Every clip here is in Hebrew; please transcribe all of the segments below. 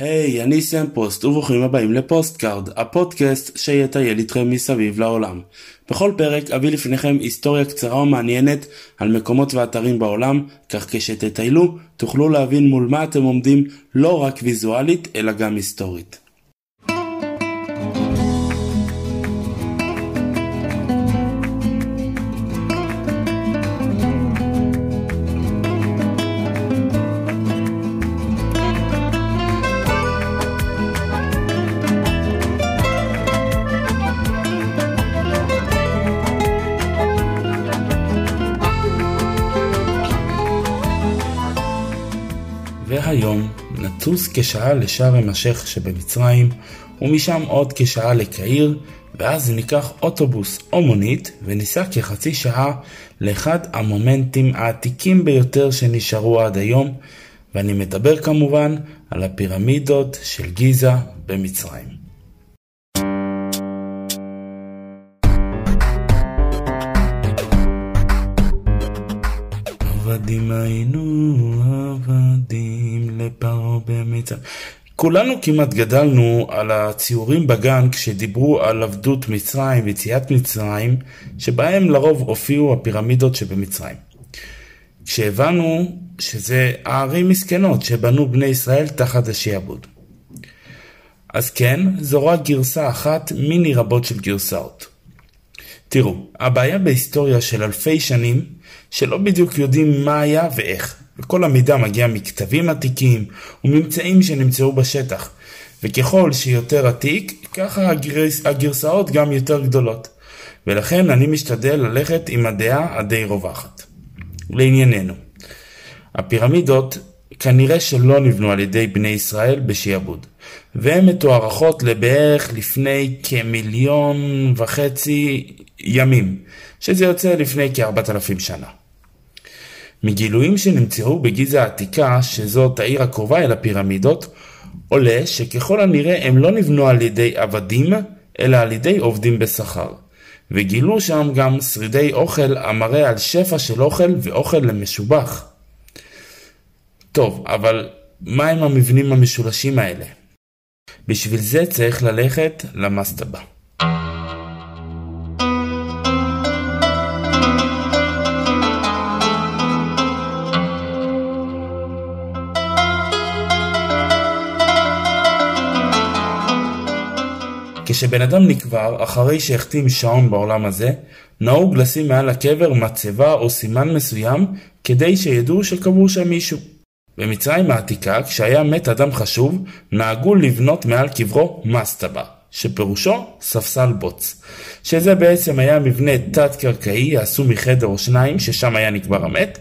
היי, hey, אני סם פוסט וברוכים הבאים לפוסטקארד, הפודקאסט שיטייל איתכם מסביב לעולם. בכל פרק אביא לפניכם היסטוריה קצרה ומעניינת על מקומות ואתרים בעולם, כך כשתטיילו תוכלו להבין מול מה אתם עומדים לא רק ויזואלית אלא גם היסטורית. והיום נטוס כשעה לשארם א-שייח שבמצרים, ומשם עוד כשעה לקהיר, ואז ניקח אוטובוס או מונית וניסע כחצי שעה לאחד המומנטים העתיקים ביותר שנשארו עד היום, ואני מדבר כמובן על הפירמידות של גיזה במצרים. עבדים היינו עבדים לפרעה במצרים. כולנו כמעט גדלנו על הציורים בגן כשדיברו על עבדות מצרים ויציאת מצרים, שבהם לרוב הופיעו הפירמידות שבמצרים. כשהבנו שזה הערים מסכנות שבנו בני ישראל תחת השעבוד. אז כן, זו רק גרסה אחת מיני רבות של גרסאות. תראו, הבעיה בהיסטוריה של אלפי שנים, שלא בדיוק יודעים מה היה ואיך, וכל המידע מגיע מכתבים עתיקים וממצאים שנמצאו בשטח, וככל שיותר עתיק, ככה הגרס, הגרסאות גם יותר גדולות, ולכן אני משתדל ללכת עם הדעה הדי רווחת. לענייננו, הפירמידות כנראה שלא נבנו על ידי בני ישראל בשעבוד, והן מתוארכות לבערך לפני כמיליון וחצי ימים, שזה יוצא לפני כארבעת שנה. מגילויים שנמצאו בגיזה העתיקה, שזאת העיר הקרובה אל הפירמידות, עולה שככל הנראה הם לא נבנו על ידי עבדים, אלא על ידי עובדים בשכר. וגילו שם גם שרידי אוכל המראה על שפע של אוכל ואוכל למשובח. טוב, אבל מה עם המבנים המשולשים האלה? בשביל זה צריך ללכת למסטבה. כשבן אדם נקבר אחרי שהחתים שעון בעולם הזה, נהוג לשים מעל הקבר מצבה או סימן מסוים כדי שידעו שקבור שם מישהו. במצרים העתיקה, כשהיה מת אדם חשוב, נהגו לבנות מעל קברו מסטבה, שפירושו ספסל בוץ, שזה בעצם היה מבנה תת-קרקעי העשו מחדר או שניים, ששם היה נקבר המת,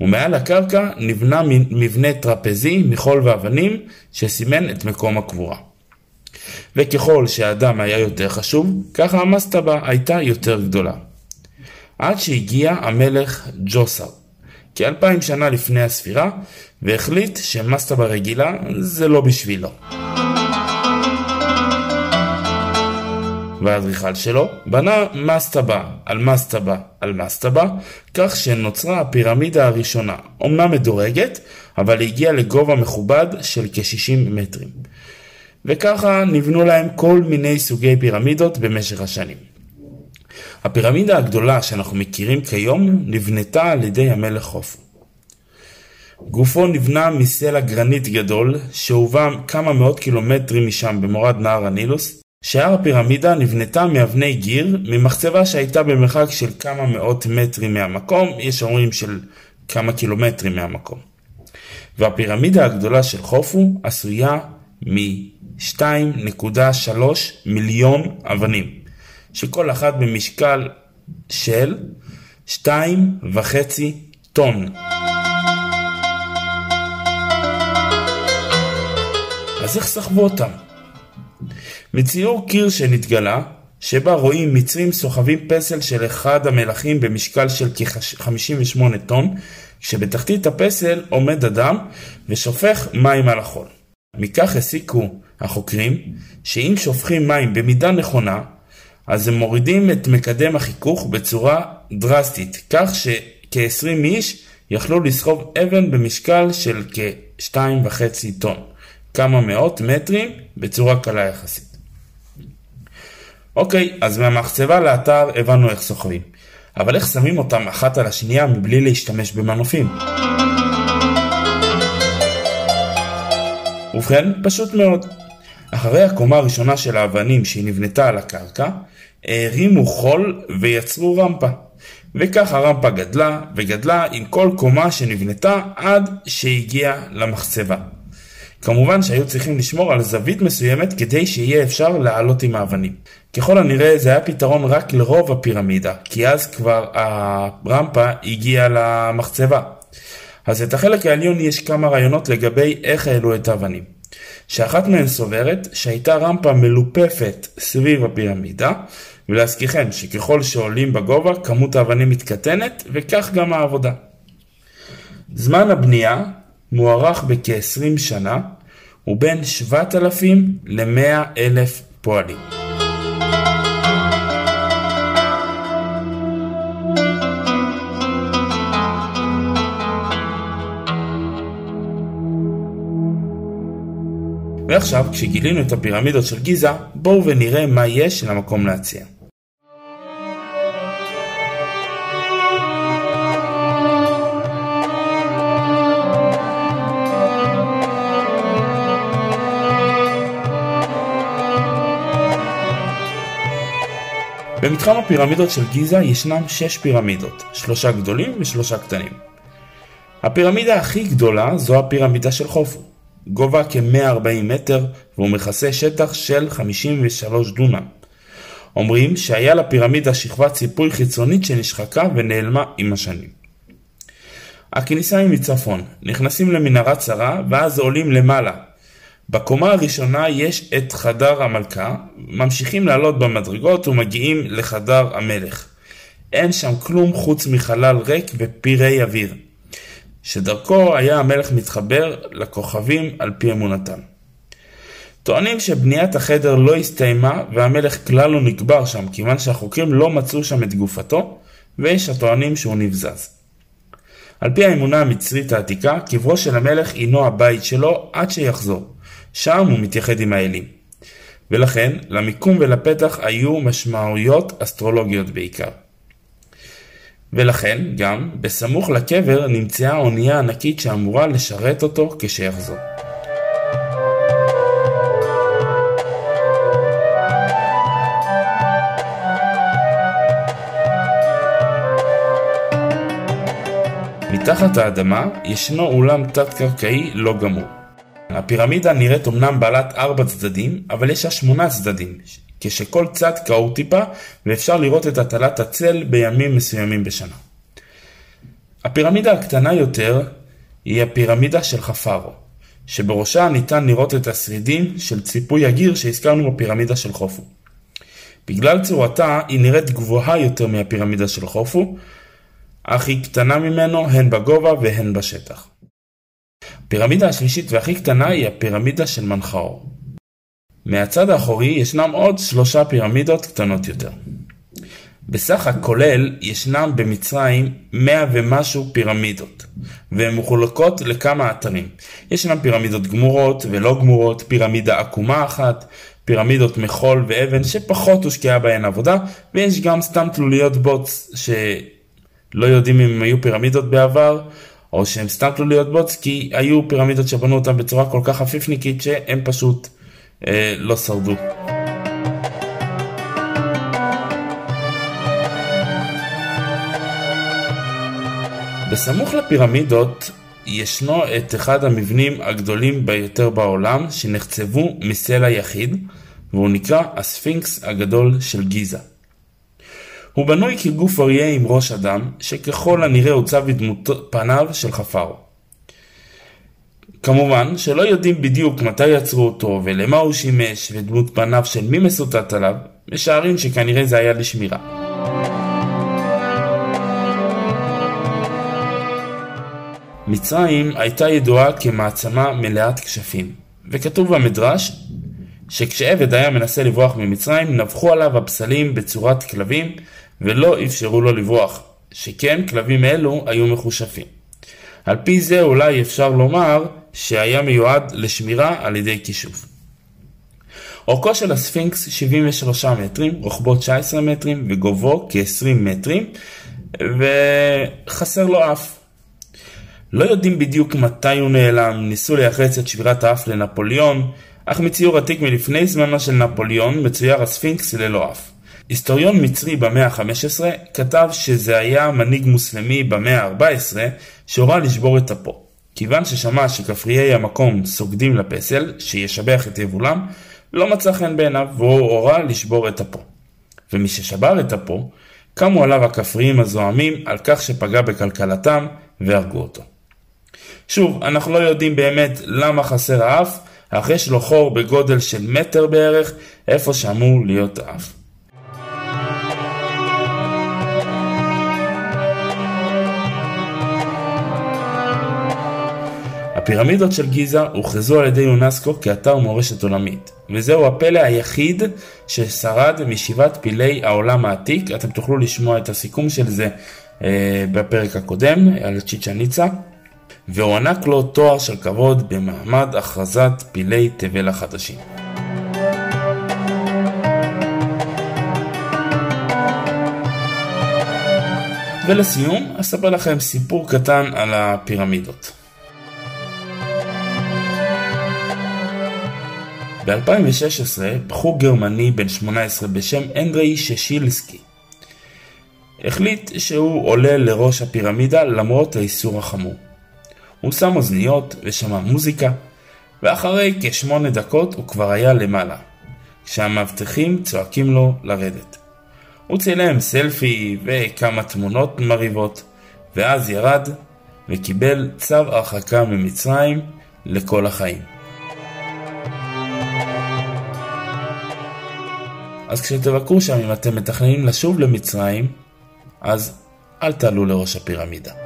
ומעל הקרקע נבנה מבנה טרפזי מחול ואבנים, שסימן את מקום הקבורה. וככל שהאדם היה יותר חשוב, ככה המסטבה הייתה יותר גדולה. עד שהגיע המלך ג'וסר, כאלפיים שנה לפני הספירה, והחליט שמסטבה רגילה זה לא בשבילו. והאדריכל שלו בנה מסטבה על מסטבה על מסטבה, כך שנוצרה הפירמידה הראשונה, אומנם מדורגת, אבל הגיעה לגובה מכובד של כ-60 מטרים. וככה נבנו להם כל מיני סוגי פירמידות במשך השנים. הפירמידה הגדולה שאנחנו מכירים כיום נבנתה על ידי המלך חופו. גופו נבנה מסלע גרנית גדול, שהובא כמה מאות קילומטרים משם במורד נהר הנילוס. שאר הפירמידה נבנתה מאבני גיר, ממחצבה שהייתה במרחק של כמה מאות מטרים מהמקום, יש אומרים של כמה קילומטרים מהמקום. והפירמידה הגדולה של חופו עשויה מ-2.3 מיליון אבנים, שכל אחת במשקל של 2.5 טון. אז איך סחבו אותם? מציור קיר שנתגלה, שבה רואים מצרים סוחבים פסל של אחד המלכים במשקל של כ-58 טון, כשבתחתית הפסל עומד אדם ושופך מים על החול. מכך הסיקו החוקרים שאם שופכים מים במידה נכונה, אז הם מורידים את מקדם החיכוך בצורה דרסטית, כך שכ-20 איש יכלו לסחוב אבן במשקל של כ-2.5 טון. כמה מאות מטרים בצורה קלה יחסית. אוקיי, אז מהמחצבה לאתר הבנו איך סוחבים. אבל איך שמים אותם אחת על השנייה מבלי להשתמש במנופים? ובכן, פשוט מאוד. אחרי הקומה הראשונה של האבנים שהיא נבנתה על הקרקע, הרימו חול ויצרו רמפה. וכך הרמפה גדלה וגדלה עם כל קומה שנבנתה עד שהגיעה למחצבה. כמובן שהיו צריכים לשמור על זווית מסוימת כדי שיהיה אפשר לעלות עם האבנים. ככל הנראה זה היה פתרון רק לרוב הפירמידה, כי אז כבר הרמפה הגיעה למחצבה. אז את החלק העליון יש כמה רעיונות לגבי איך העלו את האבנים. שאחת מהן סוברת שהייתה רמפה מלופפת סביב הפירמידה, ולהזכירכם שככל שעולים בגובה כמות האבנים מתקטנת וכך גם העבודה. זמן הבנייה מוערך בכ-20 שנה ובין 7,000 ל-100,000 פועלים. ועכשיו, כשגילינו את הפירמידות של גיזה, בואו ונראה מה יש למקום להציע. במתחם הפירמידות של גיזה ישנם שש פירמידות, שלושה גדולים ושלושה קטנים. הפירמידה הכי גדולה זו הפירמידה של חופו, גובה כ-140 מטר והוא מכסה שטח של 53 דונם. אומרים שהיה לפירמידה שכבת ציפוי חיצונית שנשחקה ונעלמה עם השנים. הכניסה היא מצפון, נכנסים למנהרה צרה ואז עולים למעלה. בקומה הראשונה יש את חדר המלכה, ממשיכים לעלות במדרגות ומגיעים לחדר המלך. אין שם כלום חוץ מחלל ריק ופירי אוויר. שדרכו היה המלך מתחבר לכוכבים על פי אמונתם. טוענים שבניית החדר לא הסתיימה והמלך כלל לא נקבר שם, כיוון שהחוקרים לא מצאו שם את גופתו, ויש הטוענים שהוא נבזז. על פי האמונה המצרית העתיקה, קברו של המלך הינו הבית שלו עד שיחזור. שם הוא מתייחד עם האלים. ולכן, למיקום ולפתח היו משמעויות אסטרולוגיות בעיקר. ולכן גם בסמוך לקבר נמצאה אונייה ענקית שאמורה לשרת אותו כשיחזור. מתחת האדמה ישנו אולם תת-קרקעי לא גמור. הפירמידה נראית אמנם בעלת ארבע צדדים, אבל יש לה שמונה צדדים, כשכל צד קרור טיפה ואפשר לראות את הטלת הצל בימים מסוימים בשנה. הפירמידה הקטנה יותר היא הפירמידה של חפארו, שבראשה ניתן לראות את השרידים של ציפוי הגיר שהזכרנו בפירמידה של חופו. בגלל צורתה היא נראית גבוהה יותר מהפירמידה של חופו, אך היא קטנה ממנו הן בגובה והן בשטח. הפירמידה השלישית והכי קטנה היא הפירמידה של מנחאור. מהצד האחורי ישנם עוד שלושה פירמידות קטנות יותר. בסך הכולל ישנם במצרים מאה ומשהו פירמידות, והן מחולקות לכמה אתרים. ישנם פירמידות גמורות ולא גמורות, פירמידה עקומה אחת, פירמידות מחול ואבן שפחות הושקעה בהן עבודה, ויש גם סתם תלוליות בוץ שלא יודעים אם היו פירמידות בעבר, או שהם סתם תלוליות בוץ כי היו פירמידות שבנו אותן בצורה כל כך עפיפניקית שהם פשוט לא שרדו. בסמוך לפירמידות ישנו את אחד המבנים הגדולים ביותר בעולם שנחצבו מסלע יחיד והוא נקרא הספינקס הגדול של גיזה. הוא בנוי כגוף אריה עם ראש אדם שככל הנראה עוצב בדמות פניו של חפר. כמובן שלא יודעים בדיוק מתי יצרו אותו ולמה הוא שימש ודמות פניו של מי מסוטט עליו, משערים שכנראה זה היה לשמירה. מצרים הייתה ידועה כמעצמה מלאת כשפים, וכתוב במדרש שכשעבד היה מנסה לברוח ממצרים, נבחו עליו הפסלים בצורת כלבים ולא אפשרו לו לברוח, שכן כלבים אלו היו מחושפים. על פי זה אולי אפשר לומר שהיה מיועד לשמירה על ידי כישוף. אורכו של הספינקס 73 מטרים, רוחבו 19 מטרים וגובהו כ-20 מטרים, וחסר לו אף. לא יודעים בדיוק מתי הוא נעלם, ניסו לייחס את שבירת האף לנפוליאון, אך מציור עתיק מלפני זמנו של נפוליאון מצויר הספינקס ללא אף. היסטוריון מצרי במאה ה-15 כתב שזה היה מנהיג מוסלמי במאה ה-14 שהורה לשבור את אפו. כיוון ששמע שכפריי המקום סוגדים לפסל, שישבח את יבולם, לא מצא חן בעיניו והוא הורה לשבור את אפו. ומששבר את אפו, קמו עליו הכפריים הזועמים על כך שפגע בכלכלתם והרגו אותו. שוב, אנחנו לא יודעים באמת למה חסר האף, אך יש לו חור בגודל של מטר בערך, איפה שאמור להיות האף. הפירמידות של גיזה הוכרזו על ידי יונסקו כאתר מורשת עולמית, וזהו הפלא היחיד ששרד משיבת פילי העולם העתיק, אתם תוכלו לשמוע את הסיכום של זה אה, בפרק הקודם על צ'יצ'ה ניצה, והוענק לו תואר של כבוד במעמד הכרזת פילי תבל החדשים. ולסיום, אספר לכם סיפור קטן על הפירמידות. ב-2016, בחור גרמני בן 18 בשם אנדרי ששילסקי החליט שהוא עולה לראש הפירמידה למרות האיסור החמור. הוא שם אוזניות ושמע מוזיקה, ואחרי כשמונה דקות הוא כבר היה למעלה, כשהמאבטחים צועקים לו לרדת. הוא צילם סלפי וכמה תמונות מרהיבות, ואז ירד וקיבל צו הרחקה ממצרים לכל החיים. אז כשתבקרו שם אם אתם מתכננים לשוב למצרים, אז אל תעלו לראש הפירמידה.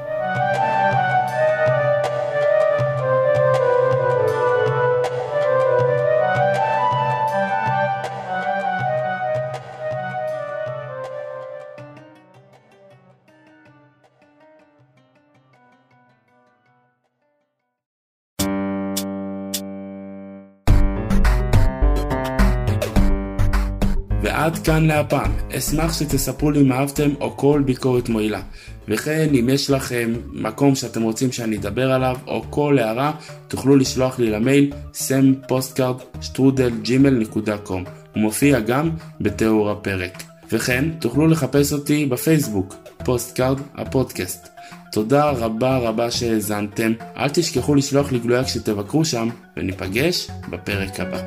ועד כאן להפעם. אשמח שתספרו לי אם אהבתם או כל ביקורת מועילה. וכן, אם יש לכם מקום שאתם רוצים שאני אדבר עליו, או כל הערה, תוכלו לשלוח לי למייל smpostcard.gmail.com הוא מופיע גם בתיאור הפרק. וכן, תוכלו לחפש אותי בפייסבוק, פוסטקארד הפודקאסט. תודה רבה רבה שהאזנתם, אל תשכחו לשלוח לי גלויה כשתבקרו שם, וניפגש בפרק הבא.